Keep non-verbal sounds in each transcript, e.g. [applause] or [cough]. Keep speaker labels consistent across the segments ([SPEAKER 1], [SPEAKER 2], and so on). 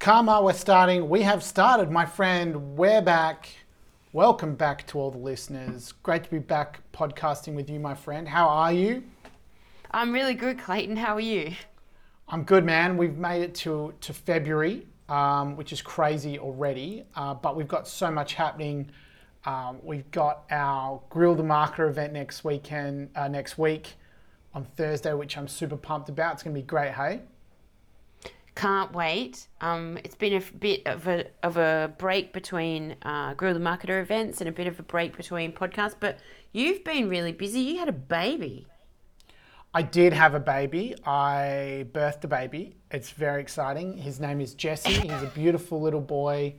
[SPEAKER 1] Carma, we're starting. We have started, my friend. We're back. Welcome back to all the listeners. Great to be back podcasting with you, my friend. How are you?
[SPEAKER 2] I'm really good, Clayton. How are you?
[SPEAKER 1] I'm good, man. We've made it to, to February, um, which is crazy already, uh, but we've got so much happening. Um, we've got our Grill the Marketer event next weekend, uh, next week on Thursday, which I'm super pumped about. It's going to be great, hey?
[SPEAKER 2] Can't wait. Um, it's been a bit of a of a break between uh, Grill the Marketer events and a bit of a break between podcasts, but you've been really busy. You had a baby.
[SPEAKER 1] I did have a baby. I birthed a baby. It's very exciting. His name is Jesse. He's a beautiful little boy.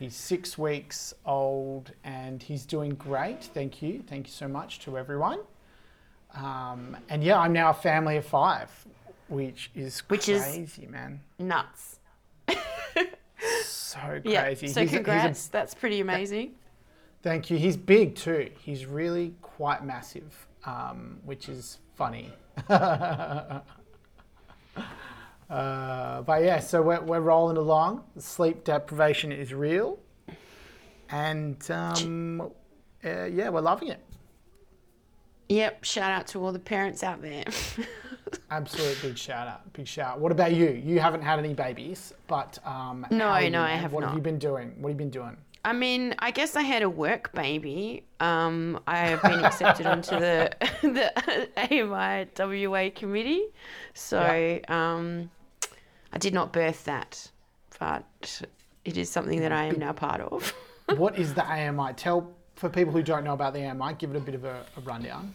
[SPEAKER 1] He's six weeks old and he's doing great. Thank you. Thank you so much to everyone. Um, and yeah, I'm now a family of five, which is
[SPEAKER 2] Which is-
[SPEAKER 1] crazy, man.
[SPEAKER 2] Nuts.
[SPEAKER 1] So [laughs]
[SPEAKER 2] Yeah.
[SPEAKER 1] crazy.
[SPEAKER 2] So
[SPEAKER 1] He's a- he's a-
[SPEAKER 2] congrats. That's pretty amazing.
[SPEAKER 1] Thank you. He's big too. He's really quite massive, um, which is funny. [laughs] uh, but yeah, so we're, we're rolling along. Sleep deprivation is real. And um, uh, yeah, we're loving it.
[SPEAKER 2] Yep. Shout out to all the parents out there. [laughs]
[SPEAKER 1] Absolute big shout out. Big shout out. What about you? You haven't had any babies, but um,
[SPEAKER 2] No,
[SPEAKER 1] you,
[SPEAKER 2] no, I have
[SPEAKER 1] What have you been doing? What have you been doing?
[SPEAKER 2] I mean, I guess I had a work baby. Um, I have been accepted onto the [laughs] the AMI WA committee, so um, I did not birth that, but it is something that I am now part of. [laughs]
[SPEAKER 1] what is the AMI? Tell for people who don't know about the AMI, give it a bit of a, a rundown.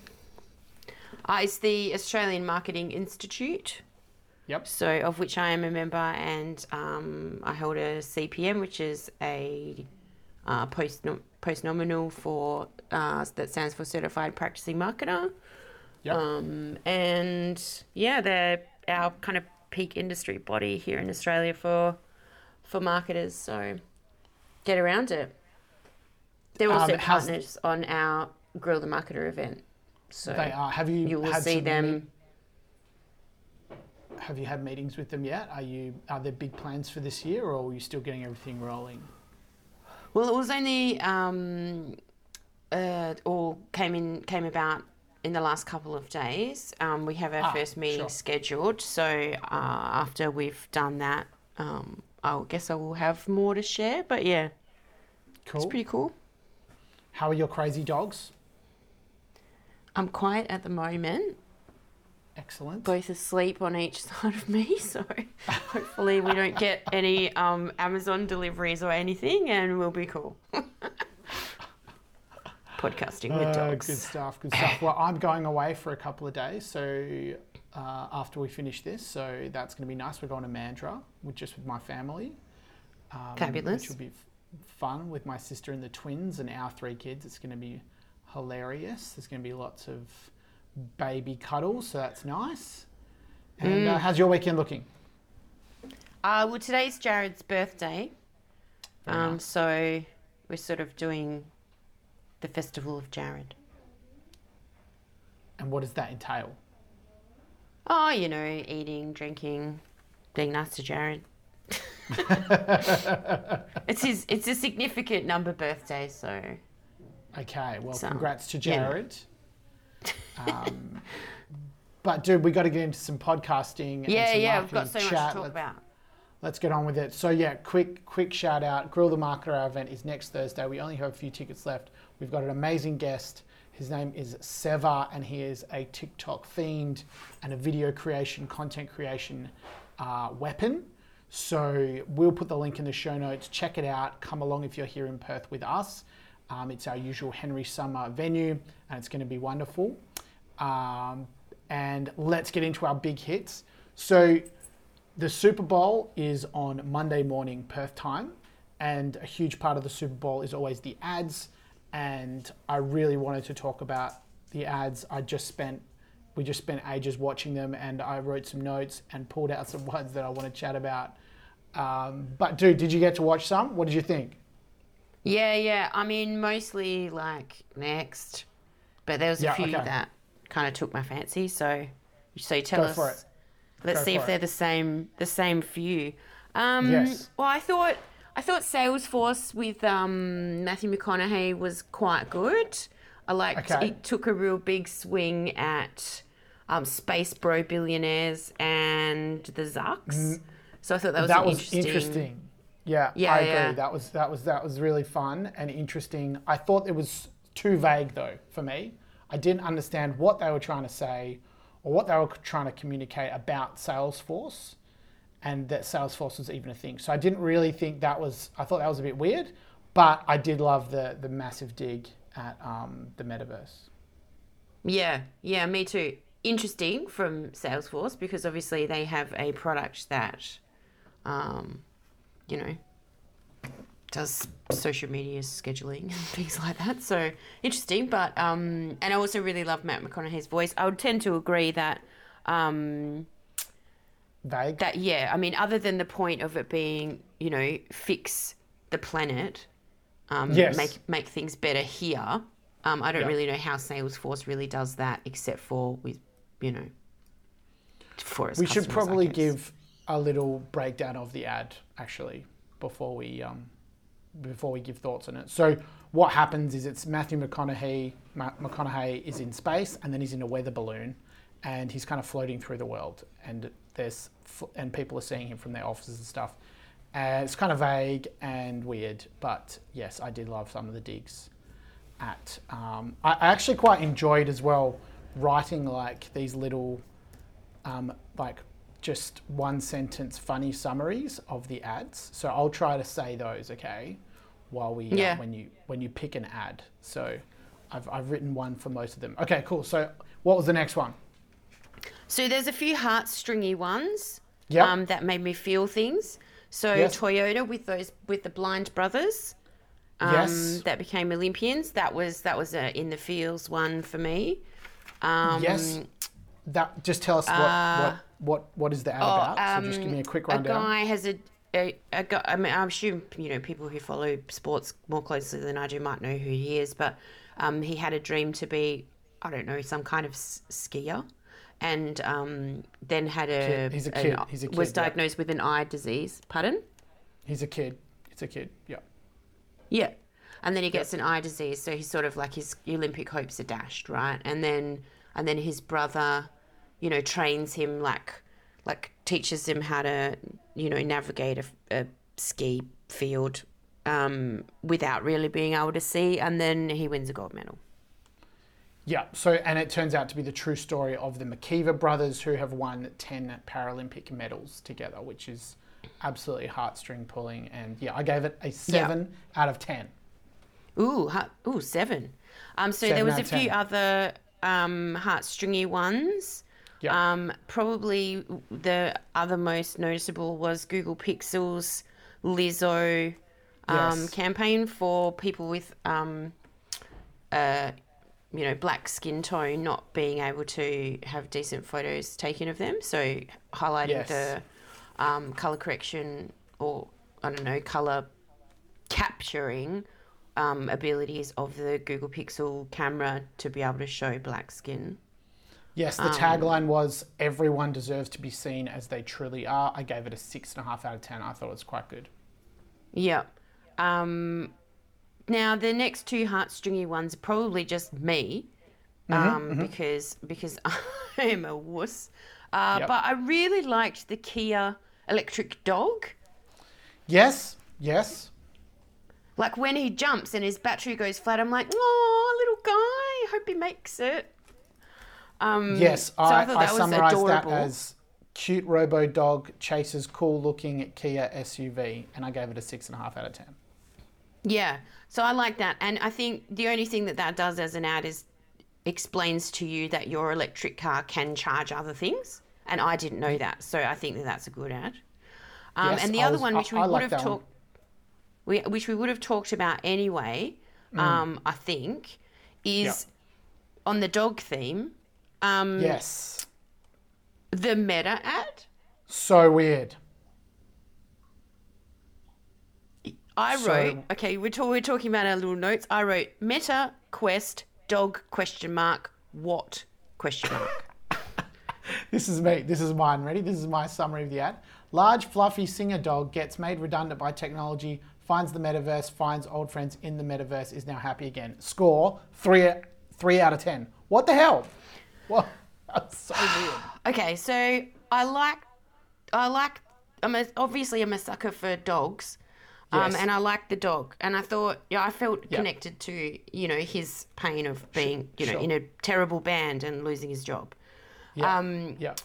[SPEAKER 2] Uh, it's the Australian Marketing Institute,
[SPEAKER 1] Yep.
[SPEAKER 2] so of which I am a member, and um, I hold a CPM, which is a uh, post post nominal for uh, that stands for Certified Practicing Marketer.
[SPEAKER 1] Yep.
[SPEAKER 2] Um, and yeah, they're our kind of peak industry body here in Australia for for marketers. So get around it. They're also
[SPEAKER 1] Um,
[SPEAKER 2] partners on our Grill the Marketer event. So
[SPEAKER 1] They are. Have you?
[SPEAKER 2] you will
[SPEAKER 1] had
[SPEAKER 2] see them.
[SPEAKER 1] meet- have you had meetings with them yet? Are you? Are there big plans for this year, or are you still getting everything rolling?
[SPEAKER 2] Well, it was only um, uh, all came in came about in the last couple of days. Um, we have our
[SPEAKER 1] Ah,
[SPEAKER 2] first meeting
[SPEAKER 1] sure.
[SPEAKER 2] scheduled, so uh, after we've done that, um, I guess I will have more to share. But yeah,
[SPEAKER 1] Cool.
[SPEAKER 2] it's pretty cool.
[SPEAKER 1] How are your crazy dogs?
[SPEAKER 2] I'm quiet at the moment,
[SPEAKER 1] Excellent.
[SPEAKER 2] both asleep on each [laughs] side of me, so hopefully we don't get any um, Amazon deliveries or anything, and we'll be cool. [laughs] Podcasting with
[SPEAKER 1] Uh,
[SPEAKER 2] dogs.
[SPEAKER 1] good stuff. Good stuff. Well, I'm going away for a couple of days, so uh, after we finish this, so that's going to be nice. We're going to Mandurah, with just with my family. Um,
[SPEAKER 2] Fabulous.
[SPEAKER 1] Which will be f- fun with my sister and the twins and our three kids. It's going to be hilarious. There's going to be lots of baby cuddles, so that's nice. And
[SPEAKER 2] Mm.
[SPEAKER 1] uh, how's your weekend looking?
[SPEAKER 2] Uh, well, today's Jared's birthday. Um,
[SPEAKER 1] nice.
[SPEAKER 2] so we're sort of doing the festival of Jared.
[SPEAKER 1] And what does that entail?
[SPEAKER 2] Oh, you know, eating, drinking, being nice to Jared. [laughs] it's his. It's a significant number birthday, so
[SPEAKER 1] Okay, well,
[SPEAKER 2] So,
[SPEAKER 1] congrats to
[SPEAKER 2] yeah.
[SPEAKER 1] Jared. Um, [laughs] but dude, we got to get into some podcasting. and
[SPEAKER 2] yeah,
[SPEAKER 1] some
[SPEAKER 2] yeah. We've got so
[SPEAKER 1] marketing
[SPEAKER 2] much
[SPEAKER 1] chat.
[SPEAKER 2] to talk about.
[SPEAKER 1] Let's get on with it. So yeah, quick quick shout out. Grill the Marketer our event is next Thursday. We only have a few tickets left. We've got an amazing guest. His name is Seva, and he is a TikTok fiend and a video creation, content creation uh, weapon. So we'll put the link in the show notes. Check it out. Come along if you're here in Perth with us. Um, it's our usual Henry Summer venue, and it's going to be wonderful. Um, and let's get into our big hits. So the Super Bowl is on Monday morning Perth time, and a huge part of the Super Bowl is always the ads. And I really wanted to talk about the ads. I just spent, we just spent ages watching them, and I wrote some notes and pulled out some [laughs] ones that I want to chat about. Um, but dude, did you get to watch some? What did you think?
[SPEAKER 2] Yeah, yeah. I mean, mostly like next, but there was a
[SPEAKER 1] Yeah,
[SPEAKER 2] few
[SPEAKER 1] okay.
[SPEAKER 2] that kind of took my fancy. So, so tell
[SPEAKER 1] Go
[SPEAKER 2] us.
[SPEAKER 1] for it.
[SPEAKER 2] Let's
[SPEAKER 1] Go
[SPEAKER 2] see
[SPEAKER 1] for
[SPEAKER 2] if they're the same. The same for you. Um,
[SPEAKER 1] Yes.
[SPEAKER 2] Well, I thought I thought Salesforce with um, Matthew McConaughey was quite good. I liked
[SPEAKER 1] Okay.
[SPEAKER 2] it took a real big swing at um, space bro billionaires and the Zucks. So I thought that was
[SPEAKER 1] that
[SPEAKER 2] an
[SPEAKER 1] was
[SPEAKER 2] interesting.
[SPEAKER 1] interesting. Yeah,
[SPEAKER 2] Yeah,
[SPEAKER 1] I agree.
[SPEAKER 2] yeah.
[SPEAKER 1] That was that was that was really fun and interesting. I thought it was too vague though for me. I didn't understand what they were trying to say or what they were trying to communicate about Salesforce and that Salesforce was even a thing. So I didn't really think that was I thought that was a bit weird, but I did love the the massive dig at um, the metaverse.
[SPEAKER 2] Yeah, yeah, me too. Interesting from Salesforce because obviously they have a product that, um, you know, does social media scheduling and [laughs] things like that. So interesting, but um, and I also really love Matt McConaughey's voice. I would tend to agree that, um,
[SPEAKER 1] Vague.
[SPEAKER 2] that yeah, I mean, other than the point of it being, you know, fix the planet, um,
[SPEAKER 1] Yes.
[SPEAKER 2] make make things better here. Um, I don't
[SPEAKER 1] Yeah.
[SPEAKER 2] really know how Salesforce really does that, except for with, you know, for its
[SPEAKER 1] we should probably give a little breakdown of the ad actually before we um, before we give thoughts on it. So what happens is it's Matthew McConaughey. Ma- McConaughey is in space and then he's in a weather balloon, and he's kind of floating through the world. And there's f- and people are seeing him from their offices and stuff. Uh, it's kind of vague and weird, but yes, I did love some of the digs. At um, I I actually quite enjoyed as well writing like these little um, like just one sentence funny summaries of the ads. So I'll try to say those, okay, while we uh,
[SPEAKER 2] Yeah.
[SPEAKER 1] when you when you pick an ad. So I've I've written one for most of them. Okay, cool. So what was the next one?
[SPEAKER 2] So there's a few heartstringy ones
[SPEAKER 1] Yep.
[SPEAKER 2] um, that made me feel things. So
[SPEAKER 1] Yes.
[SPEAKER 2] Toyota with those with the blind brothers um,
[SPEAKER 1] Yes.
[SPEAKER 2] that became Olympians. That was that was a in the fields one for me. Um,
[SPEAKER 1] yes. That just tell us what what, what what is the ad about? so just give me a quick rundown.
[SPEAKER 2] A guy has a, a, a guy, I mean, I assume you know people who follow sports more closely than I do might know who he is, but um, he had a dream to be, I don't know, some kind of s- skier, and um, then had a,
[SPEAKER 1] Kid. He's a
[SPEAKER 2] an-
[SPEAKER 1] kid. He's a
[SPEAKER 2] was
[SPEAKER 1] kid, yeah.
[SPEAKER 2] diagnosed with an eye disease. Pardon?
[SPEAKER 1] He's a kid. It's a kid. Yeah.
[SPEAKER 2] Yeah. And then he gets an eye disease, so he's sort of like his Olympic hopes are dashed, right? And then and then his brother, you know, trains him like like teaches him how to, you know, navigate a, a ski field um, without really being able to see, and then he wins a gold medal.
[SPEAKER 1] Yeah, so and it turns out to be the true story of the McKeever brothers who have won 10 Paralympic medals together, which is absolutely heartstring pulling. And yeah, I gave it a 7 out of 10.
[SPEAKER 2] Ooh, ha- ooh, seven. Um, so there was a few
[SPEAKER 1] 10.
[SPEAKER 2] other um, heartstringy ones.
[SPEAKER 1] Yeah.
[SPEAKER 2] Um, probably the other most noticeable was Google Pixel's Lizzo um,
[SPEAKER 1] Yes.
[SPEAKER 2] campaign for people with, um, uh, you know, black skin tone not being able to have decent photos taken of them. So highlighting
[SPEAKER 1] Yes.
[SPEAKER 2] the um, color correction or I don't know color capturing um, abilities of the Google Pixel camera to be able to show black skin.
[SPEAKER 1] Yes,
[SPEAKER 2] Um,
[SPEAKER 1] the tagline was everyone deserves to be seen as they truly are. I gave it a 6.5 out of 10. I thought it was quite good.
[SPEAKER 2] Yeah. Um, now the next two heartstringy ones are probably just me, um, because because [laughs] I am a wuss. Uh,
[SPEAKER 1] Yep.
[SPEAKER 2] But I really liked the Kia electric dog.
[SPEAKER 1] Yes, yes.
[SPEAKER 2] Like when he jumps and his battery goes flat, I'm like, oh, little guy, hope he makes it. Um,
[SPEAKER 1] Yes,
[SPEAKER 2] so
[SPEAKER 1] I,
[SPEAKER 2] I
[SPEAKER 1] I, summarised
[SPEAKER 2] adorable.
[SPEAKER 1] that as cute robo dog chases cool looking Kia SUV, and I gave it a 6.5 out of 10.
[SPEAKER 2] Yeah. So I like that. And I think the only thing that that does as an ad is explains to you that your electric car can charge other things. And I didn't know that. So I think that that's a good ad. Um,
[SPEAKER 1] Yes,
[SPEAKER 2] and the
[SPEAKER 1] I
[SPEAKER 2] other
[SPEAKER 1] was-
[SPEAKER 2] one,
[SPEAKER 1] I-
[SPEAKER 2] which we
[SPEAKER 1] I
[SPEAKER 2] would
[SPEAKER 1] like
[SPEAKER 2] have talked, we, which we would have talked about anyway,
[SPEAKER 1] Mm.
[SPEAKER 2] um, I think, is on the dog theme, um,
[SPEAKER 1] Yes.
[SPEAKER 2] the meta ad.
[SPEAKER 1] So weird.
[SPEAKER 2] I
[SPEAKER 1] So-
[SPEAKER 2] wrote, okay, we're, we're talking about our little notes. I wrote meta quest dog question mark what question mark. [laughs]
[SPEAKER 1] This is me. This is mine. Ready? This is my summary of the ad. Large fluffy singer dog gets made redundant by technology, finds the metaverse, finds old friends in the metaverse, is now happy again. Score three three out of ten. What the hell? What? That's so weird. [sighs]
[SPEAKER 2] Okay, so I like, I like. I'm a, obviously I'm a sucker for dogs, um,
[SPEAKER 1] Yes.
[SPEAKER 2] and I like the dog. And I thought, yeah, I felt
[SPEAKER 1] Yeah.
[SPEAKER 2] connected to you know his pain of being you know
[SPEAKER 1] sure.
[SPEAKER 2] in a terrible band and losing his job.
[SPEAKER 1] Yeah.
[SPEAKER 2] Um,
[SPEAKER 1] yeah.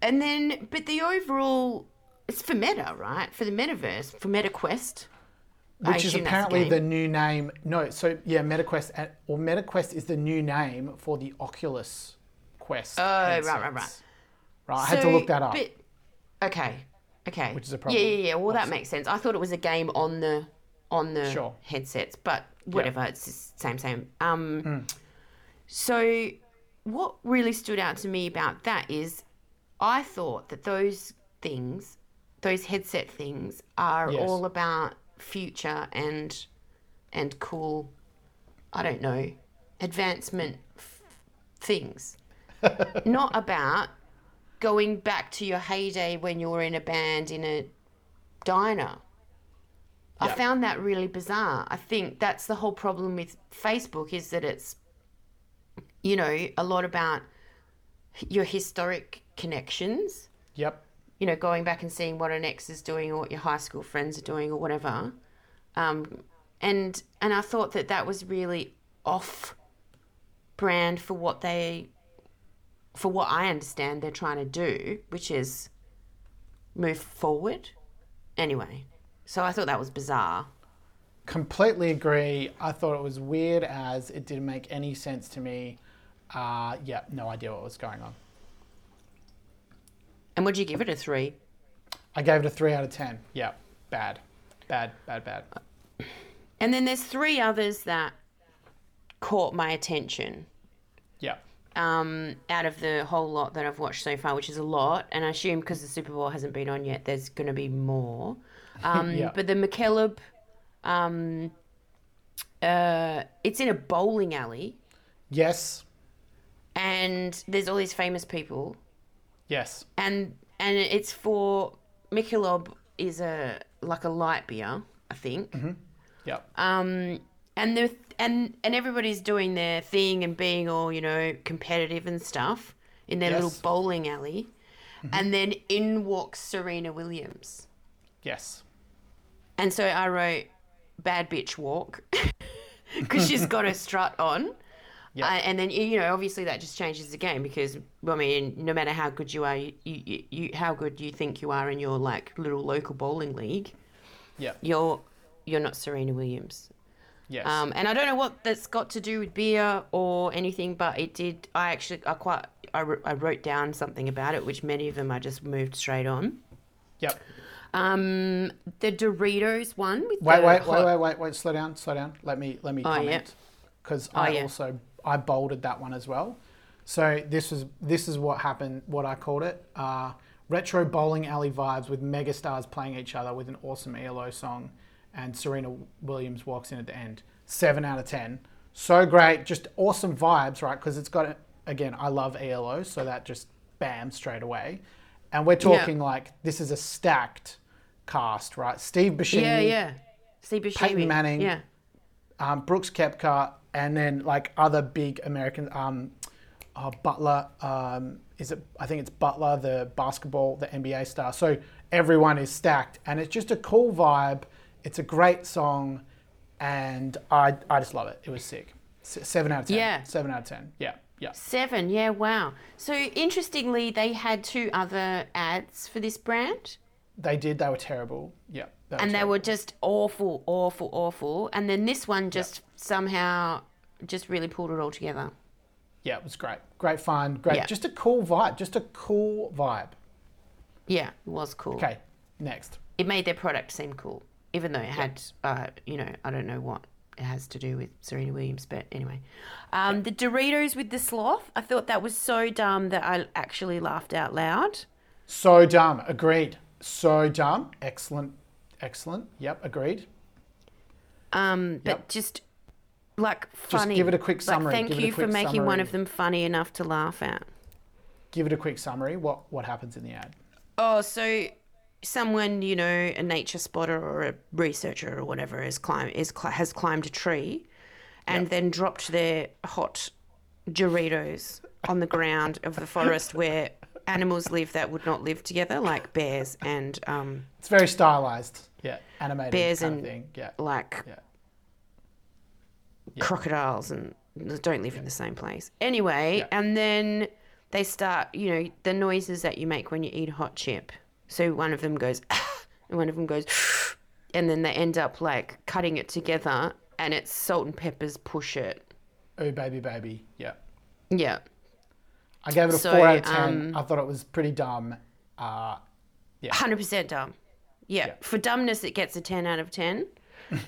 [SPEAKER 2] and then, but the overall, it's for Meta, right? For the metaverse, for MetaQuest. I
[SPEAKER 1] Which is
[SPEAKER 2] that's the
[SPEAKER 1] apparently the new name. No, so yeah, MetaQuest, or MetaQuest is the new name for the Oculus Quest.
[SPEAKER 2] Oh, right, right, right.
[SPEAKER 1] Right, I had to look that up.
[SPEAKER 2] But, okay, okay.
[SPEAKER 1] Which is a problem,
[SPEAKER 2] yeah, yeah. yeah. Well, that makes sense. I thought it was a game on the on the
[SPEAKER 1] Sure.
[SPEAKER 2] headsets, but whatever. It's the same, same. Um,
[SPEAKER 1] Hmm.
[SPEAKER 2] so what really stood out to me about that is, I thought that those things, those headset things, are
[SPEAKER 1] Yes.
[SPEAKER 2] all about future and and cool. I don't know, advancement f- things [laughs] not about going back to your heyday when you were in a band in a diner. I found that really bizarre. I think that's the whole problem with Facebook is that it's, you know, a lot about your historic connections.
[SPEAKER 1] Yep.
[SPEAKER 2] You know, going back and seeing what an ex is doing or what your high school friends are doing or whatever. Um, and and I thought that that was really off brand for what they for what I understand they're trying to do, which is move forward. Anyway, so I thought that was bizarre.
[SPEAKER 1] Completely agree. I thought it was weird as it didn't make any sense to me. Uh, yeah, no idea what was going on.
[SPEAKER 2] And would you give it a three?
[SPEAKER 1] I gave it a three out of ten. Yeah, bad, bad, bad, bad.
[SPEAKER 2] And then there's three others that caught my attention
[SPEAKER 1] Yeah,
[SPEAKER 2] um, out of the whole lot that I've watched so far, which is a lot. And I assume because the Super Bowl hasn't been on yet, there's going to be more. [laughs] Um,
[SPEAKER 1] Yeah.
[SPEAKER 2] But the Michelob, um, uh, it's in a bowling alley,
[SPEAKER 1] yes,
[SPEAKER 2] and there's all these famous people.
[SPEAKER 1] Yes,
[SPEAKER 2] and and it's for Michelob is a like a light beer, I think.
[SPEAKER 1] yeah,
[SPEAKER 2] Um, and the and and everybody's doing their thing and being all you know competitive and stuff in their little bowling alley, and then in walks Serena Williams,
[SPEAKER 1] yes.
[SPEAKER 2] and so I wrote bad bitch walk [laughs] because she's got her strut on.
[SPEAKER 1] Yeah.
[SPEAKER 2] Uh, and then you know, obviously, that just changes the game because I mean, no matter how good you are, you, you, you how good you think you are in your like little local bowling league,
[SPEAKER 1] Yeah.
[SPEAKER 2] you're you're not Serena Williams.
[SPEAKER 1] Yes.
[SPEAKER 2] Um, and I don't know what that's got to do with beer or anything, but it did. I actually, I quite, I, I wrote down something about it, which many of them I just moved straight on.
[SPEAKER 1] yep.
[SPEAKER 2] Um, the Doritos one with
[SPEAKER 1] Wait,
[SPEAKER 2] the
[SPEAKER 1] wait,
[SPEAKER 2] hot-
[SPEAKER 1] wait, wait, wait, wait. Slow down, slow down. Let me let me
[SPEAKER 2] Oh,
[SPEAKER 1] comment because
[SPEAKER 2] Oh,
[SPEAKER 1] I
[SPEAKER 2] yeah.
[SPEAKER 1] also I bolded that one as well. So this is this is what happened. What I called it: uh, retro bowling alley vibes with megastars playing each other with an awesome ELO song, and Serena Williams walks in at the end. Seven out of ten. So great, just awesome vibes, right? Because it's got again. I love ELO, so that just bam straight away. And we're talking like this is a stacked cast, right? Steve Buscemi,
[SPEAKER 2] Yeah, yeah. Steve Buscemi.
[SPEAKER 1] Peyton Manning.
[SPEAKER 2] Yeah.
[SPEAKER 1] um, Brooks Koepka, and then like other big American um, uh, Butler. Um, is it? I think it's Butler, the basketball, the NBA star. So everyone is stacked, and it's just a cool vibe. It's a great song, and I I just love it. It was sick. S- seven out of ten.
[SPEAKER 2] Yeah.
[SPEAKER 1] Seven out of ten. Yeah. Yeah.
[SPEAKER 2] Seven, yeah, wow. So interestingly, they had two other ads for this brand,
[SPEAKER 1] They did. They were terrible. Yeah. They were
[SPEAKER 2] and they were just awful, awful, awful. And then this one just somehow just really pulled it all together.
[SPEAKER 1] Yeah, it was great. Great fun. Great.
[SPEAKER 2] Yeah.
[SPEAKER 1] Just a cool vibe. Just a cool vibe.
[SPEAKER 2] Yeah, it was cool.
[SPEAKER 1] Okay. Next.
[SPEAKER 2] It made their product seem cool, even though it had, uh, you know, I don't know what it has to do with Serena Williams, but anyway. Um, the Doritos with the sloth, I thought that was so dumb that I actually laughed out loud.
[SPEAKER 1] So dumb. Agreed. So dumb. Excellent. Excellent. Yep. Agreed.
[SPEAKER 2] Um, but
[SPEAKER 1] Yep.
[SPEAKER 2] just like funny.
[SPEAKER 1] Just give it a quick
[SPEAKER 2] Like,
[SPEAKER 1] summary,
[SPEAKER 2] thank
[SPEAKER 1] give
[SPEAKER 2] you for making one of them funny enough to laugh at.
[SPEAKER 1] Give it a quick summary. What what happens in the ad?
[SPEAKER 2] Oh, so someone you know, a nature spotter or a researcher or whatever, is climb is has climbed a tree, and then dropped their hot Doritos on the ground of the forest where animals live that would not live together, like bears and um,
[SPEAKER 1] It's very stylized. Yeah, animated
[SPEAKER 2] Bears and-.
[SPEAKER 1] Yeah,
[SPEAKER 2] like
[SPEAKER 1] yeah.
[SPEAKER 2] Crocodiles and don't live in the same place. Anyway,
[SPEAKER 1] Yeah.
[SPEAKER 2] and then they start, you know, the noises that you make when you eat a hot chip. So one of them goes, [laughs] and one of them goes, [gasps] and then they end up like cutting it together, and it's Salt-N-Pepa's push it.
[SPEAKER 1] Oh baby, baby. Yeah.
[SPEAKER 2] Yeah.
[SPEAKER 1] I gave it a
[SPEAKER 2] So,
[SPEAKER 1] four out of ten.
[SPEAKER 2] um,
[SPEAKER 1] I thought it was pretty dumb. Uh,
[SPEAKER 2] Hundred percent dumb. Yeah.
[SPEAKER 1] Yeah.
[SPEAKER 2] For dumbness, it gets a ten out of ten.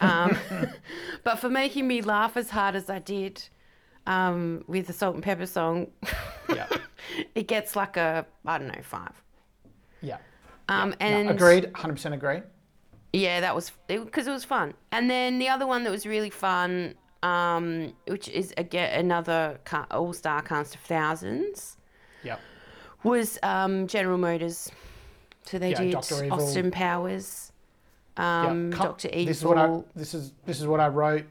[SPEAKER 2] Um, [laughs] but for making me laugh as hard as I did um, with the Salt-N-Pepa song,
[SPEAKER 1] yeah, [laughs]
[SPEAKER 2] it gets like a I don't know five.
[SPEAKER 1] yeah.
[SPEAKER 2] Um,
[SPEAKER 1] No,
[SPEAKER 2] and
[SPEAKER 1] agreed. Hundred percent agree.
[SPEAKER 2] Yeah, that was because it, was fun. And then the other one that was really fun, um, which is again another ca- all-star cast of thousands,
[SPEAKER 1] Yep.
[SPEAKER 2] was um, General Motors. So they
[SPEAKER 1] Yeah,
[SPEAKER 2] did. Austin Powers, um, Doctor Evil.
[SPEAKER 1] This is what I this is this is what I wrote.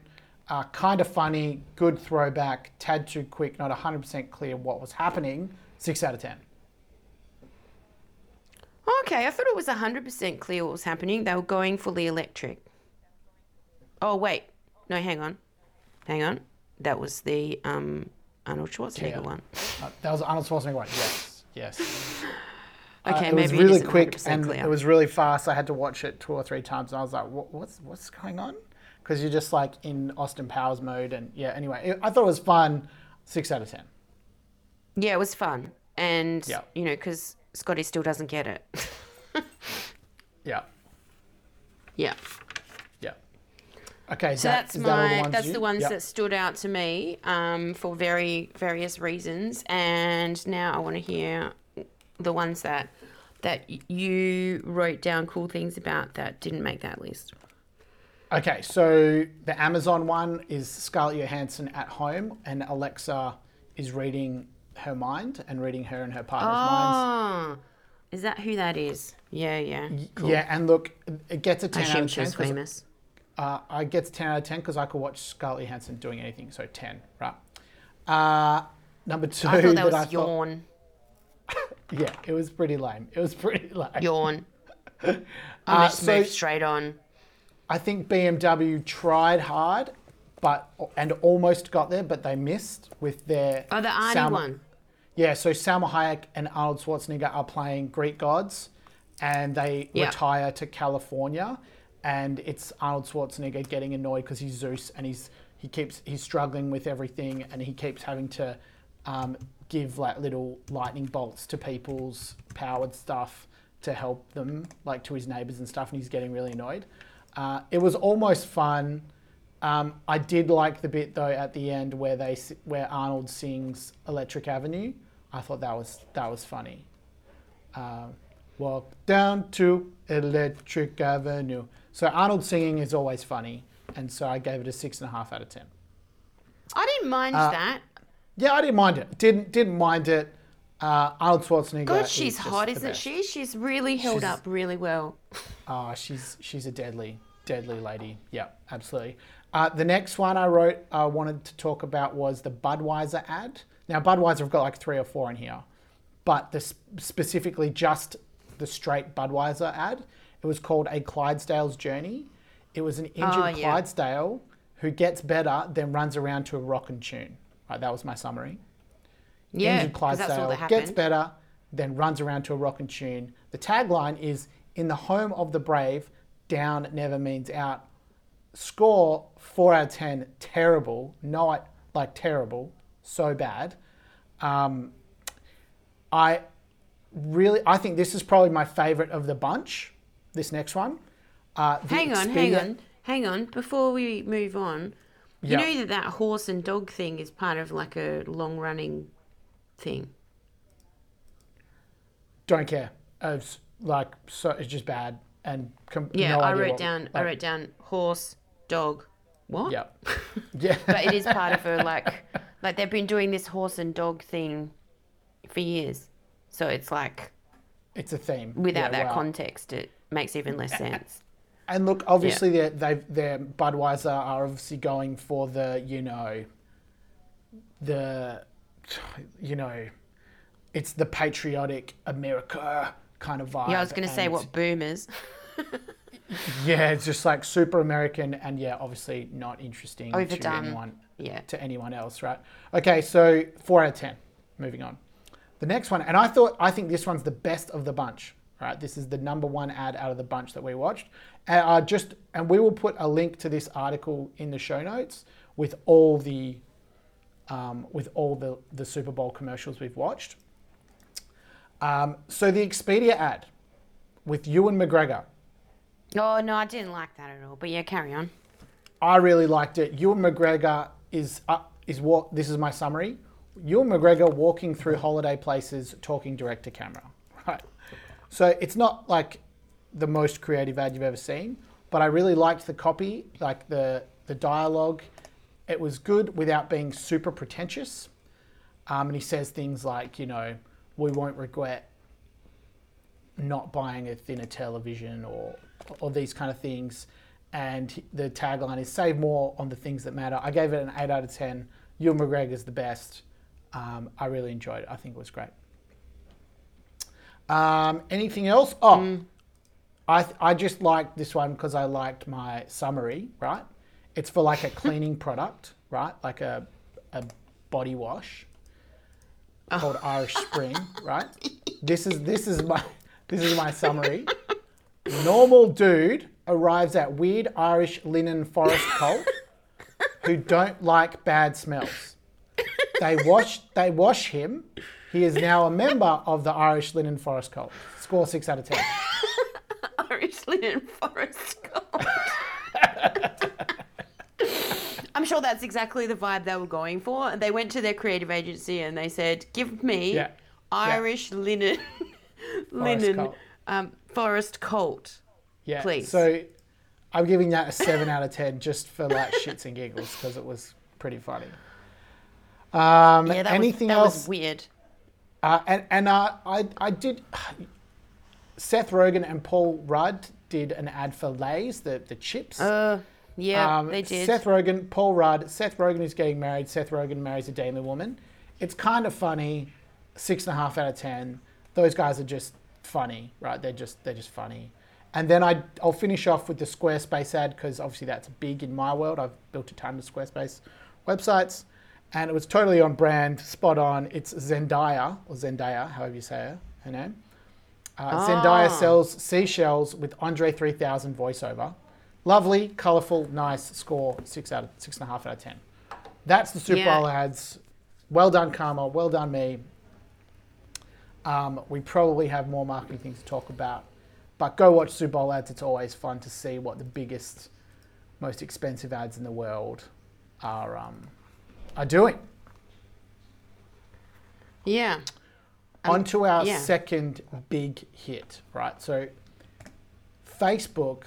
[SPEAKER 1] Uh, kind of funny, good throwback, tad too quick, not 100% clear what was happening. 6 out of 10.
[SPEAKER 2] Okay, I thought it was 100% clear what was happening. They were going fully electric. Oh, wait. No, hang on. Hang on. That was the um, Arnold Schwarzenegger
[SPEAKER 1] Yeah.
[SPEAKER 2] one.
[SPEAKER 1] Uh, that was Arnold Schwarzenegger one. Yes, yes. [laughs] Uh,
[SPEAKER 2] Okay,
[SPEAKER 1] it
[SPEAKER 2] maybe
[SPEAKER 1] was really
[SPEAKER 2] isn't
[SPEAKER 1] quick and
[SPEAKER 2] clear.
[SPEAKER 1] it was really fast. I had to watch it two or three times, and I was like, what, "What's what's going on?" Because you're just like in Austin Powers mode, and yeah. Anyway, it, I thought it was fun. Six out of ten.
[SPEAKER 2] Yeah, it was fun. And,
[SPEAKER 1] Yeah.
[SPEAKER 2] you know, because Scotty still doesn't get it. [laughs]
[SPEAKER 1] Yeah,
[SPEAKER 2] yeah.
[SPEAKER 1] yeah. Okay,
[SPEAKER 2] So
[SPEAKER 1] that-
[SPEAKER 2] that's
[SPEAKER 1] is that
[SPEAKER 2] my
[SPEAKER 1] the ones
[SPEAKER 2] that's
[SPEAKER 1] you-
[SPEAKER 2] the ones
[SPEAKER 1] yeah.
[SPEAKER 2] that stood out to me um, for very various reasons. And now I want to hear the ones that that you wrote down cool things about that didn't make that list.
[SPEAKER 1] Okay, so the Amazon one is Scarlett Johansson at home, and Alexa is reading her mind and reading her and her partner's minds.
[SPEAKER 2] Oh, is that who that is? Yeah, yeah. Cool.
[SPEAKER 1] Yeah, and look, it gets a 10 out
[SPEAKER 2] assume
[SPEAKER 1] of
[SPEAKER 2] she
[SPEAKER 1] 10
[SPEAKER 2] was
[SPEAKER 1] 'cause,
[SPEAKER 2] famous.
[SPEAKER 1] uh, I gets 10 out of 10 because I could watch Scarlett Johansson doing anything, so 10, right? Uh, number two,
[SPEAKER 2] I thought that was
[SPEAKER 1] I thought-
[SPEAKER 2] yawn. [laughs]
[SPEAKER 1] yeah, it was pretty lame. It was pretty [laughs] lame.
[SPEAKER 2] Yawn. [laughs] I
[SPEAKER 1] Uh, so-
[SPEAKER 2] moved straight on.
[SPEAKER 1] I think BMW tried hard, but and almost got there, but they missed with their.
[SPEAKER 2] Oh, the Arnie
[SPEAKER 1] Salma-
[SPEAKER 2] one.
[SPEAKER 1] Yeah, so Salma Hayek and Arnold Schwarzenegger are playing Greek gods, and they
[SPEAKER 2] Yeah.
[SPEAKER 1] retire to California, and it's Arnold Schwarzenegger getting annoyed because he's Zeus and he's he keeps he's struggling with everything, and he keeps having to um, give like little lightning bolts to people's powered stuff to help them, like to his neighbors and stuff, and he's getting really annoyed. Uh, it was almost fun. Um, I did like the bit though at the end where they where Arnold sings Electric Avenue. I thought that was that was funny. Uh, Walk down to Electric Avenue. So Arnold singing is always funny, and so I gave it a six and a half out of ten.
[SPEAKER 2] I didn't mind
[SPEAKER 1] Uh,
[SPEAKER 2] that.
[SPEAKER 1] Yeah, I didn't mind it. Didn't didn't mind it. Uh, Arnold Schwarzenegger.
[SPEAKER 2] God,
[SPEAKER 1] is
[SPEAKER 2] she's
[SPEAKER 1] just
[SPEAKER 2] hot, isn't she? She's really held
[SPEAKER 1] She's-
[SPEAKER 2] up really well.
[SPEAKER 1] Oh, she's she's a deadly, deadly lady. Yeah, absolutely. Uh, the next one I wrote, I wanted to talk about was the Budweiser ad. Now, Budweiser have got like three or four in here, but this specifically just the straight Budweiser ad. It was called A Clydesdale's Journey. It was an injured
[SPEAKER 2] Oh, yeah.
[SPEAKER 1] Clydesdale who gets better, then runs around to a rock and tune. Right, that was my summary
[SPEAKER 2] Yeah,
[SPEAKER 1] injured
[SPEAKER 2] 'cause that's all
[SPEAKER 1] Clydesdale gets better, then runs around to a rock and tune. The tagline is "In the home of the brave, down never means out." Score four out of ten. Terrible. Not like terrible. So bad. Um, I really, I think this is probably my favorite of the bunch. This next one. Uh,
[SPEAKER 2] Hang on, hang on, hang on. Before we move on, you know that that horse and dog thing is part of like a long running thing.
[SPEAKER 1] Don't care. It's like so. It's just bad and com-
[SPEAKER 2] Yeah,
[SPEAKER 1] no
[SPEAKER 2] I
[SPEAKER 1] idea
[SPEAKER 2] wrote
[SPEAKER 1] what-
[SPEAKER 2] down. I
[SPEAKER 1] like,
[SPEAKER 2] wrote down horse, dog. What?
[SPEAKER 1] Yeah. [laughs] Yeah.
[SPEAKER 2] But it is part of a [laughs] like, like they've been doing this horse and dog thing for years. So it's like,
[SPEAKER 1] It's a theme
[SPEAKER 2] Without
[SPEAKER 1] Yeah,
[SPEAKER 2] that
[SPEAKER 1] wow.
[SPEAKER 2] context, it makes even less [laughs] sense.
[SPEAKER 1] And look, obviously, they're, they've, they're Budweiser are obviously going for the, you know, the, you know, it's the patriotic America kind of vibe.
[SPEAKER 2] Yeah, I was going to say what boomers. [laughs]
[SPEAKER 1] Yeah, it's just like super American, and yeah, obviously not interesting to
[SPEAKER 2] Overdone.
[SPEAKER 1] anyone
[SPEAKER 2] Yeah.
[SPEAKER 1] to anyone else, right? Okay, so four out of ten. Moving on. The next one, and I thought I think this one's the best of the bunch. Right, this is the number one ad out of the bunch that we watched. And uh, just and we will put a link to this article in the show notes with all the um, with all the the Super Bowl commercials we've watched. Um, so the Expedia ad with Ewan McGregor.
[SPEAKER 2] Oh, no, I didn't like that at all. But yeah, carry on.
[SPEAKER 1] I really liked it. Ewan McGregor is uh, is what this is my summary. Ewan McGregor walking through holiday places, talking direct to camera. Right. So it's not like the most creative ad you've ever seen, but I really liked the copy, like the the dialogue. It was good without being super pretentious. Um, and he says things like, you know, we won't regret not buying a thinner television or or these kind of things. And the tagline is save more on the things that matter. I gave it an eight out of ten. Ewan McGregor's the best. Um, I really enjoyed it. I think it was great. Um, anything else? Oh, I I just liked this one because I liked my summary. Right, it's for like a [laughs] cleaning product, right? Like a a body wash called Irish [laughs] Spring, right? This is this is my this is my summary. Normal dude arrives at weird Irish linen forest cult who don't like bad smells. They wash they wash him. He is now a member of the Irish linen forest cult. Score six out of ten. [laughs]
[SPEAKER 2] Irish linen forest gold. [laughs] I'm sure that's exactly the vibe they were going for. They went to their creative agency and they said, "Give me
[SPEAKER 1] Yeah.
[SPEAKER 2] Irish linen, linen
[SPEAKER 1] cult.
[SPEAKER 2] um, forest coat."
[SPEAKER 1] Yeah.
[SPEAKER 2] Please.
[SPEAKER 1] So I'm giving that a seven out of ten just for like shits and giggles because it was pretty funny. [laughs] Um,
[SPEAKER 2] Yeah, that
[SPEAKER 1] anything
[SPEAKER 2] was, that
[SPEAKER 1] else?
[SPEAKER 2] was weird.
[SPEAKER 1] Uh, and and uh, I I did. [sighs] Seth Rogen and Paul Rudd did an ad for Lay's, the the chips.
[SPEAKER 2] Uh, yeah,
[SPEAKER 1] Um,
[SPEAKER 2] they did.
[SPEAKER 1] Seth Rogen, Paul Rudd. Seth Rogen is getting married. Seth Rogen marries a daily woman. It's kind of funny. Six and a half out of ten. Those guys are just funny, right? They're just they're just funny. And then I I'll finish off with the Squarespace ad because obviously that's big in my world. I've built a ton of Squarespace websites, and it was totally on brand, spot on. It's Zendaya or Zendaya, however you say her, her name. Uh, Zendaya
[SPEAKER 2] Ah.
[SPEAKER 1] sells seashells with Andre 3000 voiceover. Lovely, colourful, nice score. Six out of six and a half out of ten. That's the Super
[SPEAKER 2] Yeah.
[SPEAKER 1] Bowl ads. Well done, Carma. Well done, me. Um, we probably have more marketing things to talk about, but go watch Super Bowl ads. It's always fun to see what the biggest, most expensive ads in the world are um, are doing.
[SPEAKER 2] yeah.
[SPEAKER 1] On to our
[SPEAKER 2] yeah.
[SPEAKER 1] second big hit, right? So, Facebook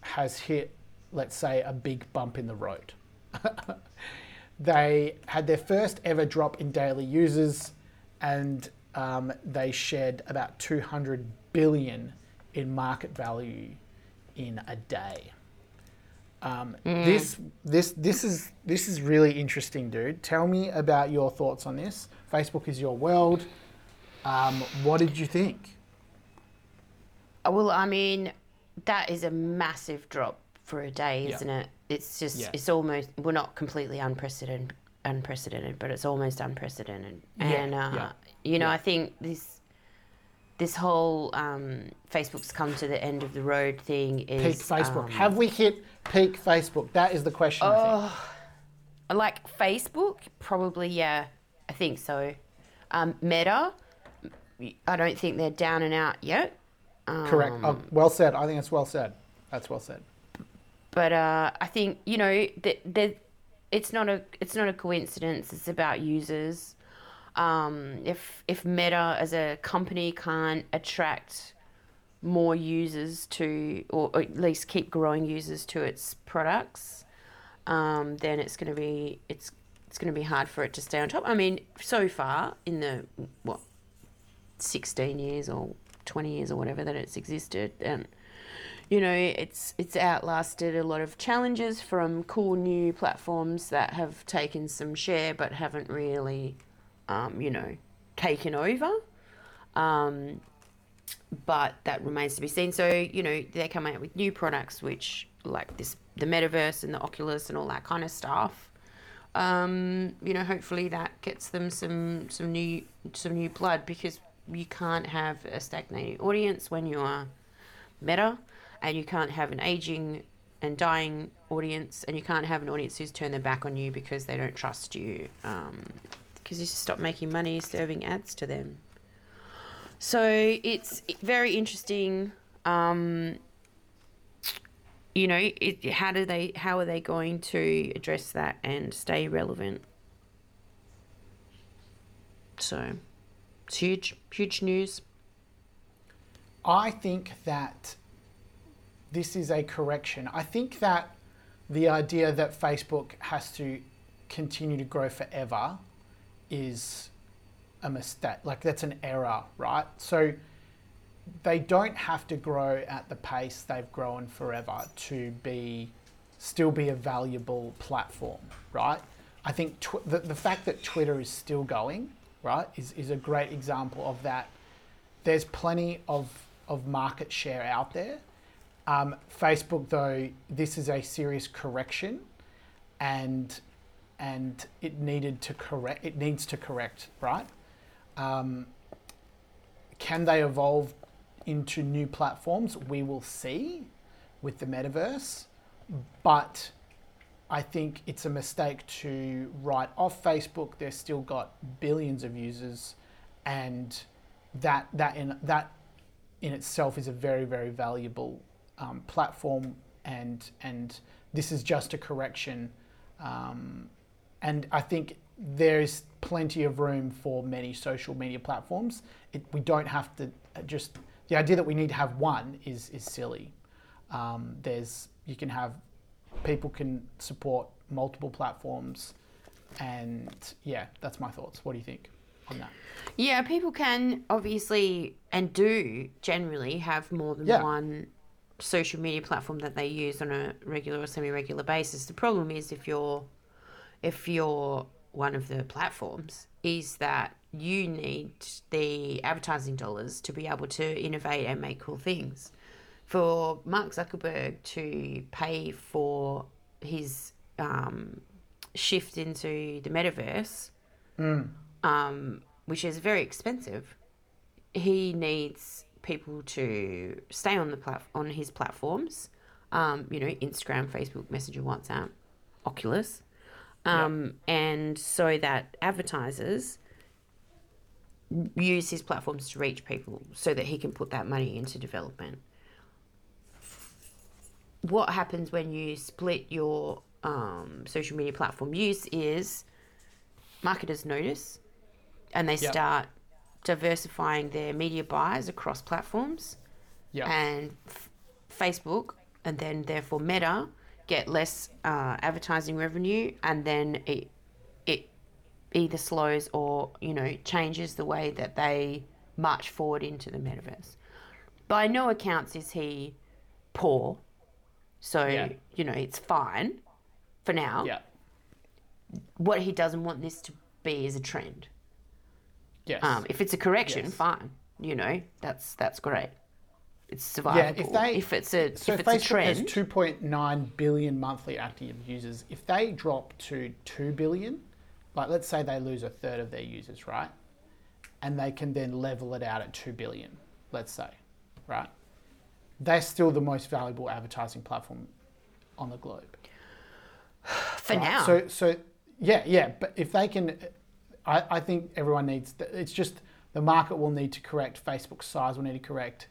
[SPEAKER 1] has hit, let's say, a big bump in the road. [laughs] they had their first ever drop in daily users, and um, they shed about 200 billion in market value in a day. Um, This this this is this is really interesting, dude. Tell me about your thoughts on this. Facebook is your world. Um, what did you think?
[SPEAKER 2] Uh, Well, I mean, that is a massive drop for a day, isn't it? It's just,
[SPEAKER 1] Yeah.
[SPEAKER 2] it's almost, well, not completely unprecedented, unprecedented, but it's almost unprecedented.
[SPEAKER 1] Yeah,
[SPEAKER 2] And, uh,
[SPEAKER 1] yeah,
[SPEAKER 2] you know,
[SPEAKER 1] yeah.
[SPEAKER 2] I think this, this whole um, Facebook's come to the end of the road thing is
[SPEAKER 1] Peak Facebook.
[SPEAKER 2] um,
[SPEAKER 1] Have we hit peak Facebook? That is the question. I think.
[SPEAKER 2] like Facebook, probably, yeah, I think so. Um, Meta, I don't think they're down and out yet.
[SPEAKER 1] Correct. Oh, well said. I think it's well said. That's well said.
[SPEAKER 2] but uh, I think you know that that it's not a it's not a coincidence. It's about users. Um, if if Meta as a company can't attract more users to, or at least keep growing users to its products, um, then it's going to be it's it's going to be hard for it to stay on top. I mean, so far in the what 16 years or 20 years or whatever that it's existed and you know it's it's outlasted a lot of challenges from cool new platforms that have taken some share but haven't really um, you know taken over. Um, but that remains to be seen. So you know they come out with new products which like this the metaverse and the oculus and all that kind of stuff. Um, you know hopefully that gets them some some new some new blood because you can't have a stagnating audience when you are meta and you can't have an aging and dying audience and you can't have an audience who's turned their back on you because they don't trust you. Um, because you stop making money serving ads to them. So it's very interesting um, you know it, how do they how are they going to address that and stay relevant? So it's huge huge news.
[SPEAKER 1] I think that this is a correction. I think that the idea that Facebook has to continue to grow forever is a mistake. Like that's an error, right? So they don't have to grow at the pace they've grown forever to be still be a valuable platform, right? I think tw- the, the fact that Twitter is still going, right, is, is a great example of that. There's plenty of, of market share out there. Um, Facebook, though, this is a serious correction, and and it needed to correct. It needs to correct, right? Um, can they evolve into new platforms? We will see with the metaverse, but I think it's a mistake to write off Facebook. They've still got billions of users, and that that in that in itself is a very very valuable um, platform, and and this is just a correction, um, and I think there's plenty of room for many social media platforms. It, we don't have to uh, just the idea that we need to have one is is silly. Um, there's you can have people can support multiple platforms, and yeah, that's my thoughts. What do you think on that?
[SPEAKER 2] Yeah, people can obviously and do generally have more than
[SPEAKER 1] Yeah.
[SPEAKER 2] one social media platform that they use on a regular or semi-regular basis. The problem is if you're if you're one of the platforms is that you need the advertising dollars to be able to innovate and make cool things. For Mark Zuckerberg to pay for his um, shift into the metaverse, um, which is very expensive, he needs people to stay on the plat- on his platforms. Um, you know, Instagram, Facebook, Messenger, WhatsApp, Oculus, um, and so that advertisers use his platforms to reach people, so that he can put that money into development. What happens when you split your um, social media platform use is marketers notice and they
[SPEAKER 1] Yep.
[SPEAKER 2] start diversifying their media buys across platforms
[SPEAKER 1] Yeah.
[SPEAKER 2] and f- Facebook and then therefore Meta get less uh, advertising revenue and then it it either slows or you know changes the way that they march forward into the metaverse. By no accounts is he poor, so
[SPEAKER 1] Yeah.
[SPEAKER 2] you know it's fine for now
[SPEAKER 1] yeah.
[SPEAKER 2] what he doesn't want this to be is a trend.
[SPEAKER 1] Yes.
[SPEAKER 2] Um, if it's a correction,
[SPEAKER 1] Yes.
[SPEAKER 2] fine. You know, that's that's great. It's
[SPEAKER 1] Yeah, if they-
[SPEAKER 2] if it's a
[SPEAKER 1] So
[SPEAKER 2] if it's a
[SPEAKER 1] Facebook has
[SPEAKER 2] trend,
[SPEAKER 1] 2.9 billion monthly active users. If they drop to 2 billion, like let's say they lose a third of their users, right? And they can then level it out at 2 billion, let's say, right? They're still the most valuable advertising platform on the globe. [sighs]
[SPEAKER 2] for
[SPEAKER 1] right?
[SPEAKER 2] now,
[SPEAKER 1] So, so yeah, yeah. But if they can, I, I think everyone needs. It's just the market will need to correct. Facebook's size will need to correct.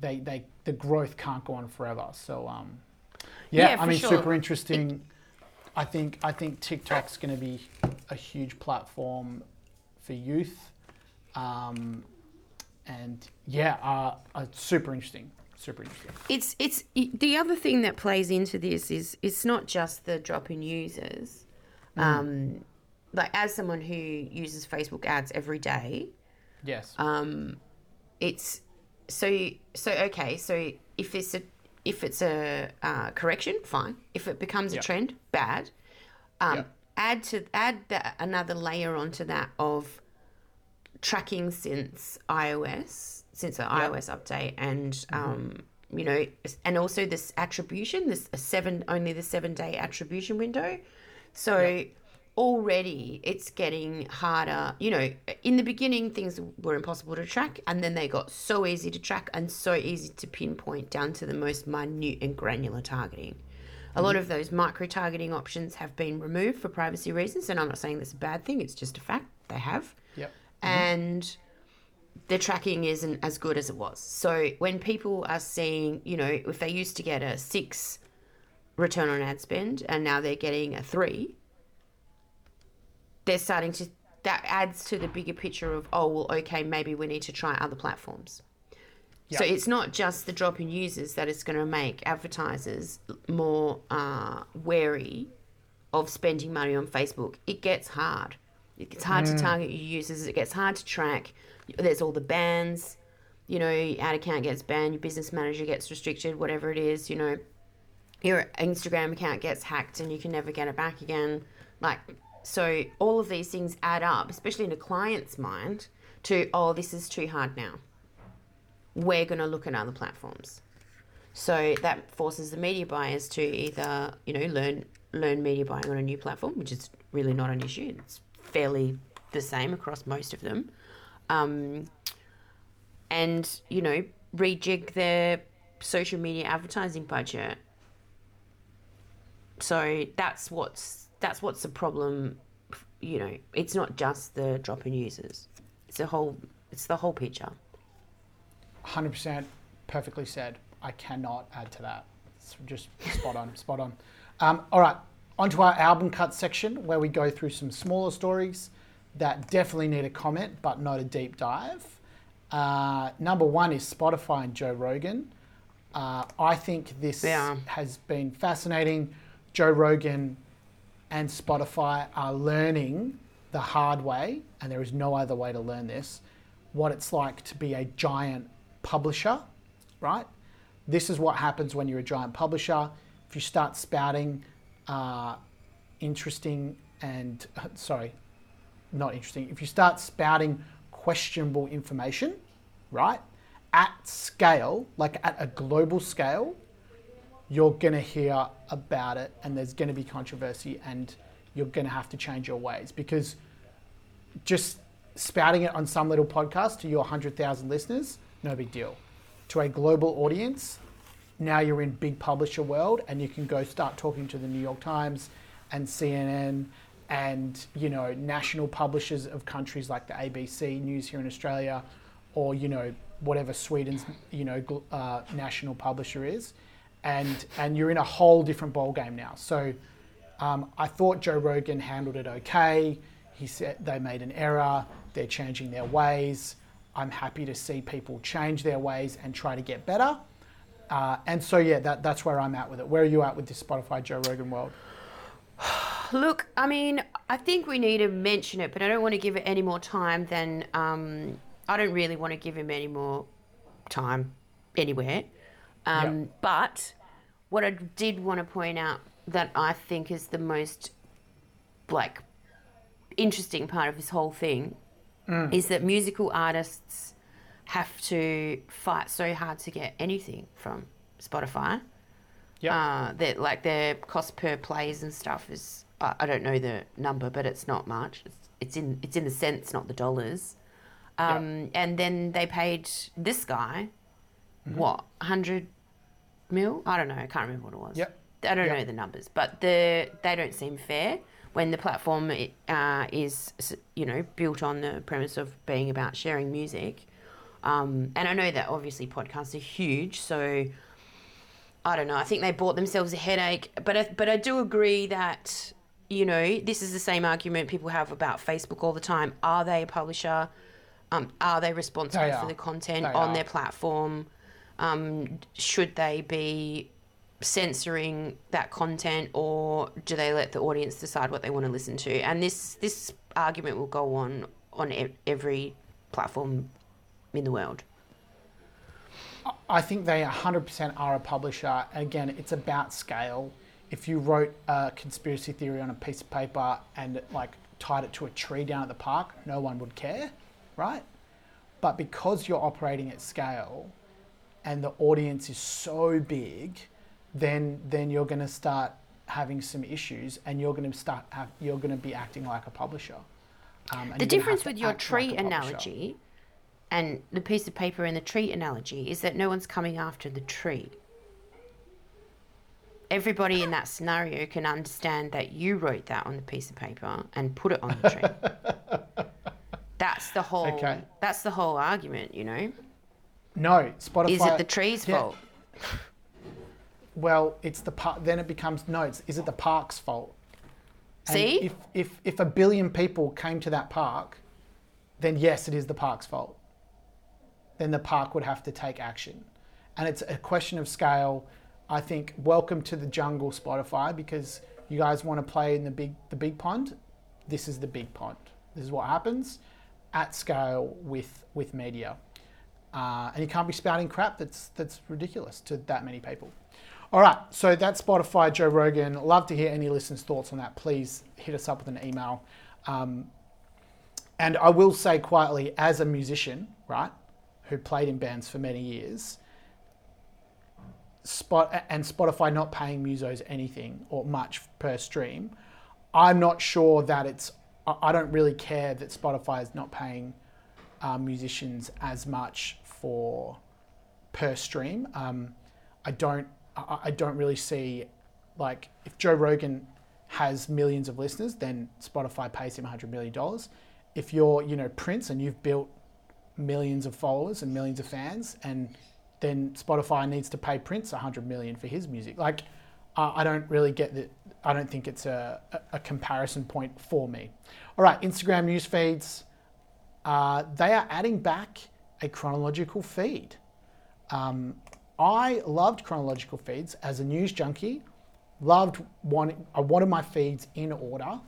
[SPEAKER 1] They, they, the growth can't go on forever. So, um, yeah,
[SPEAKER 2] Yeah,
[SPEAKER 1] I mean,
[SPEAKER 2] sure.
[SPEAKER 1] super interesting. I think, I think TikTok's going to be a huge platform for youth, um, and yeah, uh, uh, super interesting. Super interesting.
[SPEAKER 2] it's it's the other thing that plays into this is it's not just the drop in users.
[SPEAKER 1] Mm.
[SPEAKER 2] Um, like as someone who uses Facebook ads every day,
[SPEAKER 1] Yes.
[SPEAKER 2] um, it's so so okay. So if it's a if it's a uh, correction, fine. If it becomes a
[SPEAKER 1] Yep.
[SPEAKER 2] trend, bad. Um,
[SPEAKER 1] Yep.
[SPEAKER 2] Add to add that another layer onto that of tracking since iOS, since the iOS update, and
[SPEAKER 1] Mm-hmm.
[SPEAKER 2] um, you know, and also this attribution, this a seven only the seven day attribution window. So already it's getting harder. You know, in the beginning things were impossible to track, and then they got so easy to track and so easy to pinpoint down to the most minute and granular targeting. A lot mm-hmm. of those micro targeting options have been removed for privacy reasons, and I'm not saying that's a bad thing. It's just a fact they have
[SPEAKER 1] Yep. Mm-hmm.
[SPEAKER 2] and the tracking isn't as good as it was. So when people are seeing, you know, if they used to get a six return on ad spend and now they're getting a three, they're starting to, that adds to the bigger picture of, oh, well, okay, maybe we need to try other platforms. So it's not just the drop in users that is going to make advertisers more uh, wary of spending money on Facebook. It gets hard. It gets hard to target your users. It gets hard to track. There's all the bans. You know, your ad account gets banned. Your business manager gets restricted. Whatever it is, you know, your Instagram account gets hacked and you can never get it back again. Like, so all of these things add up, especially in a client's mind, to oh, this is too hard now. We're going to look at other platforms. So that forces the media buyers to either, you know, learn learn media buying on a new platform, which is really not an issue. It's fairly the same across most of them. Um, and, you know, rejig their social media advertising budget. So that's what's that's what's the problem. You know, it's not just the drop in users. It's the whole it's the whole picture.
[SPEAKER 1] 100% perfectly said. I cannot add to that. It's just spot on, spot on. Um, all right, onto our album cut section where we go through some smaller stories that definitely need a comment but not a deep dive. Uh, number one is Spotify and Joe Rogan. Uh, I think this
[SPEAKER 2] Yeah.
[SPEAKER 1] has been fascinating. Joe Rogan and Spotify are learning the hard way, and there is no other way to learn this, what it's like to be a giant publisher, right? This is what happens when you're a giant publisher. If you start spouting uh, interesting and, [laughs] sorry, not interesting, if you start spouting questionable information, right, at scale, like at a global scale, you're going to hear about it and there's going to be controversy and you're going to have to change your ways because just spouting it on some little podcast to your 100,000 listeners, no big deal. To a global audience, now you're in big publisher world and you can go start talking to the New York Times and CNN and you know national publishers of countries like the ABC News here in Australia or you know whatever Sweden's you know uh, national publisher is and and you're in a whole different ball game now. So um, I thought Joe Rogan handled it okay. He said they made an error. They're changing their ways. I'm happy to see people change their ways and try to get better. Uh, and so yeah, that, that's where I'm at with it. Where are you at with this Spotify Joe Rogan world? [sighs]
[SPEAKER 2] Look, I mean, I think we need to mention it, but I don't want to give it any more time than um, I don't really want to give him any more time anywhere. Um,
[SPEAKER 1] Yeah.
[SPEAKER 2] But what I did want to point out that I think is the most like interesting part of this whole thing is that musical artists have to fight so hard to get anything from Spotify.
[SPEAKER 1] Yeah.
[SPEAKER 2] Uh, that like their cost per plays and stuff is I I don't know the number, but it's not much. It's, it's in it's in the cents, not the dollars. Um, And then they paid this guy what hundred mil? I don't know. I can't remember what it was.
[SPEAKER 1] Yep.
[SPEAKER 2] I don't
[SPEAKER 1] Yep.
[SPEAKER 2] know the numbers, but the they don't seem fair when the platform uh, is you know built on the premise of being about sharing music. Um, and I know that obviously podcasts are huge, so I don't know. I think they bought themselves a headache, but I, but I do agree that you know this is the same argument people have about Facebook all the time. Are they a publisher? Um, are they responsible
[SPEAKER 1] They
[SPEAKER 2] for the content
[SPEAKER 1] They
[SPEAKER 2] on
[SPEAKER 1] are.
[SPEAKER 2] their platform? Um, should they be censoring that content, or do they let the audience decide what they want to listen to? And this this argument will go on on every platform in the world.
[SPEAKER 1] I think they 100% are a publisher. Again, it's about scale. If you wrote a conspiracy theory on a piece of paper and like tied it to a tree down at the park, no one would care, right? But because you're operating at scale and the audience is so big, then then you're going to start having some issues and you're going to start have, you're going to be acting like a publisher. Um, and
[SPEAKER 2] The difference with your
[SPEAKER 1] act like
[SPEAKER 2] tree analogy and the piece of paper and the tree analogy is that no one's coming after the tree. Everybody in that scenario can understand that you wrote that on the piece of paper and put it on the tree. [laughs] that's the whole
[SPEAKER 1] Okay.
[SPEAKER 2] that's the whole argument, you know.
[SPEAKER 1] No, Spotify.
[SPEAKER 2] Is it the tree's
[SPEAKER 1] Yeah.
[SPEAKER 2] fault? [laughs]
[SPEAKER 1] Well, it's the par- then it becomes no. It's, is it the park's fault? And
[SPEAKER 2] See?
[SPEAKER 1] if, if if a billion people came to that park, then yes, it is the park's fault. Then the park would have to take action, and it's a question of scale. I think welcome to the jungle, Spotify, because you guys want to play in the big the big pond. This is the big pond. This is what happens at scale with with media, uh, and you can't be spouting crap that's that's ridiculous to that many people. All right, so that's Spotify, Joe Rogan. Love to hear any listeners' thoughts on that. Please hit us up with an email. Um, and I will say quietly, as a musician, right, who played in bands for many years, Spot and Spotify not paying musos anything or much per stream, I'm not sure that it's. I don't really care that Spotify is not paying uh, musicians as much for per stream. Um, I don't. I, I don't really see like if Joe Rogan has millions of listeners, then Spotify pays him hundred million dollars. If you're you know Prince and you've built millions of followers and millions of fans, and then Spotify needs to pay Prince hundred million for his music. Like, I don't really get that. I don't think it's a, a comparison point for me. All right, Instagram news feeds. Uh, they are adding back a chronological feed. Um, I loved chronological feeds as a news junkie. Loved one. I wanted my feeds in order.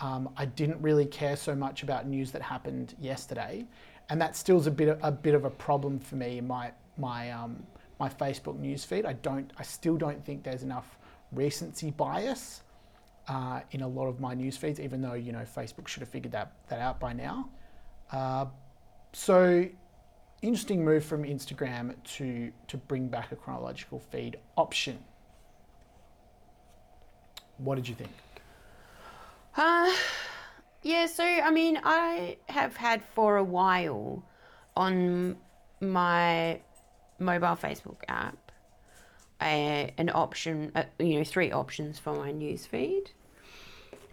[SPEAKER 1] Um, I didn't really care so much about news that happened yesterday, and that still's a bit of, a bit of a problem for me in my my um, my Facebook news feed. I don't. I still don't think there's enough recency bias uh, in a lot of my news feeds, even though you know Facebook should have figured that that out by now. Uh, so interesting move from Instagram to to bring back a chronological feed option. What did you think?
[SPEAKER 2] Uh, yeah, so I mean, I have had for a while on my mobile Facebook app a, an option, uh, you know, three options for my news feed.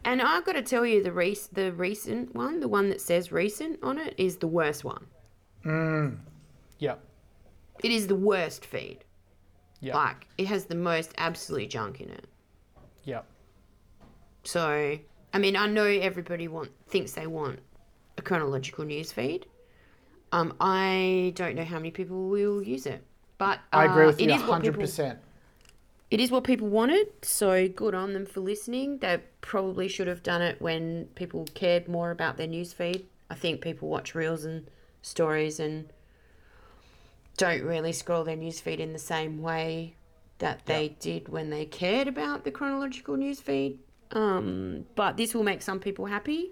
[SPEAKER 2] And I've got to tell you, the the recent one, the one that says recent on it, is the worst one.
[SPEAKER 1] Yep.
[SPEAKER 2] It is the worst feed.
[SPEAKER 1] Yep.
[SPEAKER 2] Like, it has the most absolute junk in it.
[SPEAKER 1] Yep.
[SPEAKER 2] So, I mean, I know everybody want thinks they want a chronological news feed. Um, I don't know how many people will use it, but uh,
[SPEAKER 1] I agree with
[SPEAKER 2] it
[SPEAKER 1] you
[SPEAKER 2] is what
[SPEAKER 1] hundred
[SPEAKER 2] people-
[SPEAKER 1] percent.
[SPEAKER 2] It is what people wanted, so good on them for listening. They probably should have done it when people cared more about their news feed. I think people watch reels and stories and don't really scroll their news feed in the same way that they did when they cared about the chronological news feed. Um, but this will make some people happy,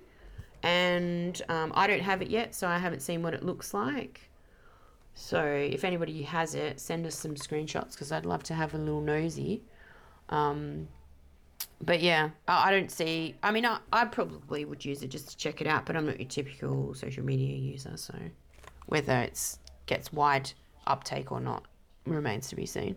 [SPEAKER 2] and um, I don't have it yet, so I haven't seen what it looks like. So if anybody has it, send us some screenshots because I'd love to have a little nosy. Um, but yeah, I, I don't see. I mean, I, I probably would use it just to check it out, but I'm not your typical social media user, so whether it's gets wide uptake or not remains to be seen.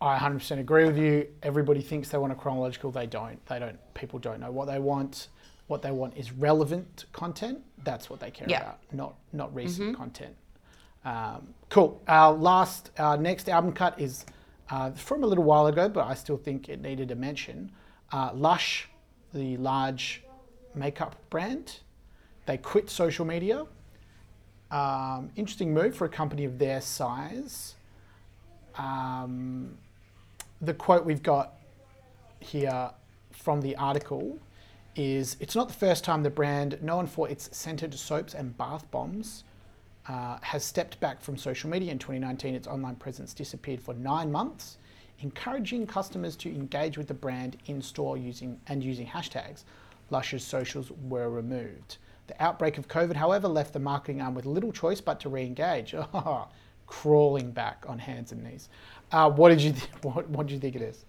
[SPEAKER 1] I 100% agree with you. Everybody thinks they want a chronological. They don't. They don't. People don't know what they want. What they want is relevant content. That's what they care
[SPEAKER 2] Yeah.
[SPEAKER 1] about, not not recent content. Um, cool. Our last, our next album cut is uh, from a little while ago, but I still think it needed a mention. Uh, Lush, the large makeup brand, they quit social media. Um, interesting move for a company of their size. Um, the quote we've got here from the article is It's not the first time the brand, known for its scented soaps and bath bombs, uh, has stepped back from social media in 2019. Its online presence disappeared for nine months, encouraging customers to engage with the brand in store using and using hashtags. Lush's socials were removed. The outbreak of COVID, however, left the marketing arm with little choice but to re-engage, [laughs] crawling back on hands and knees. Uh, what did you th- [laughs] what, what did you think it is?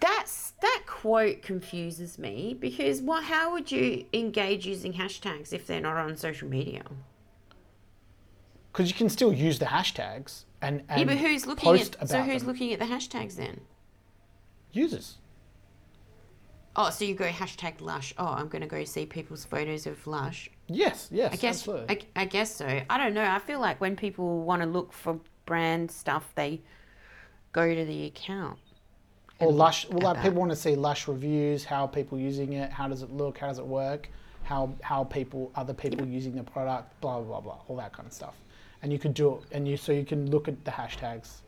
[SPEAKER 2] That's that quote confuses me because what? How would you engage using hashtags if they're not on social media?
[SPEAKER 1] Because you can still use the hashtags and, and
[SPEAKER 2] yeah, but who's looking at? So who's
[SPEAKER 1] them.
[SPEAKER 2] looking at the hashtags then?
[SPEAKER 1] users?
[SPEAKER 2] Oh, so you go hashtag Lush. Oh, I'm going to go see people's photos of Lush.
[SPEAKER 1] Yes, yes,
[SPEAKER 2] I guess.
[SPEAKER 1] absolutely.
[SPEAKER 2] I, I guess so. I don't know. I feel like when people want to look for brand stuff, they go to the account.
[SPEAKER 1] or lush well like people want to see lush reviews how are people using it how does it look how does it work how how people other people using the product blah blah blah blah all that kind of stuff and you could do it and you so you can look at the hashtags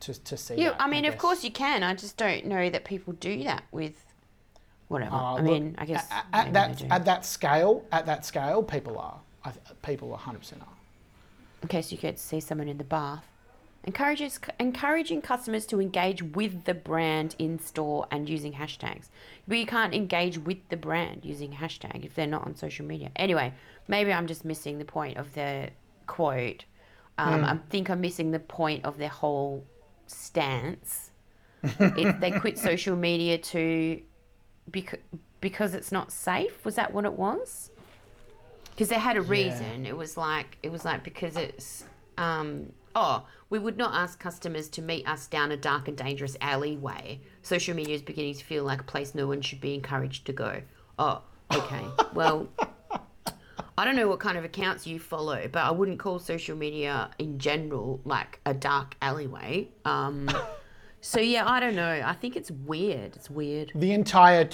[SPEAKER 1] to, to see
[SPEAKER 2] Yeah,
[SPEAKER 1] that,
[SPEAKER 2] I mean, of course you can. I just don't know that people do that with whatever.
[SPEAKER 1] Uh,
[SPEAKER 2] I
[SPEAKER 1] look,
[SPEAKER 2] mean, I guess
[SPEAKER 1] at, at that at that scale at that scale people are I, people 100% are
[SPEAKER 2] in case you could see someone in the bath. Encourages encouraging customers to engage with the brand in store and using hashtags. But you can't engage with the brand using hashtag if they're not on social media. Anyway, maybe I'm just missing the point of the quote. Um, I think I'm missing the point of their whole stance. [laughs] it, they quit social media to because because it's not safe. Was that what it was? Because they had a reason. It was like it was like because it's um oh we would not ask customers to meet us down a dark and dangerous alleyway. Social media is beginning to feel like a place no one should be encouraged to go. Oh, okay. [laughs] well, I don't know what kind of accounts you follow, but I wouldn't call social media in general like a dark alleyway. Um, [laughs] so yeah, I don't know. I think it's weird. It's weird.
[SPEAKER 1] the entire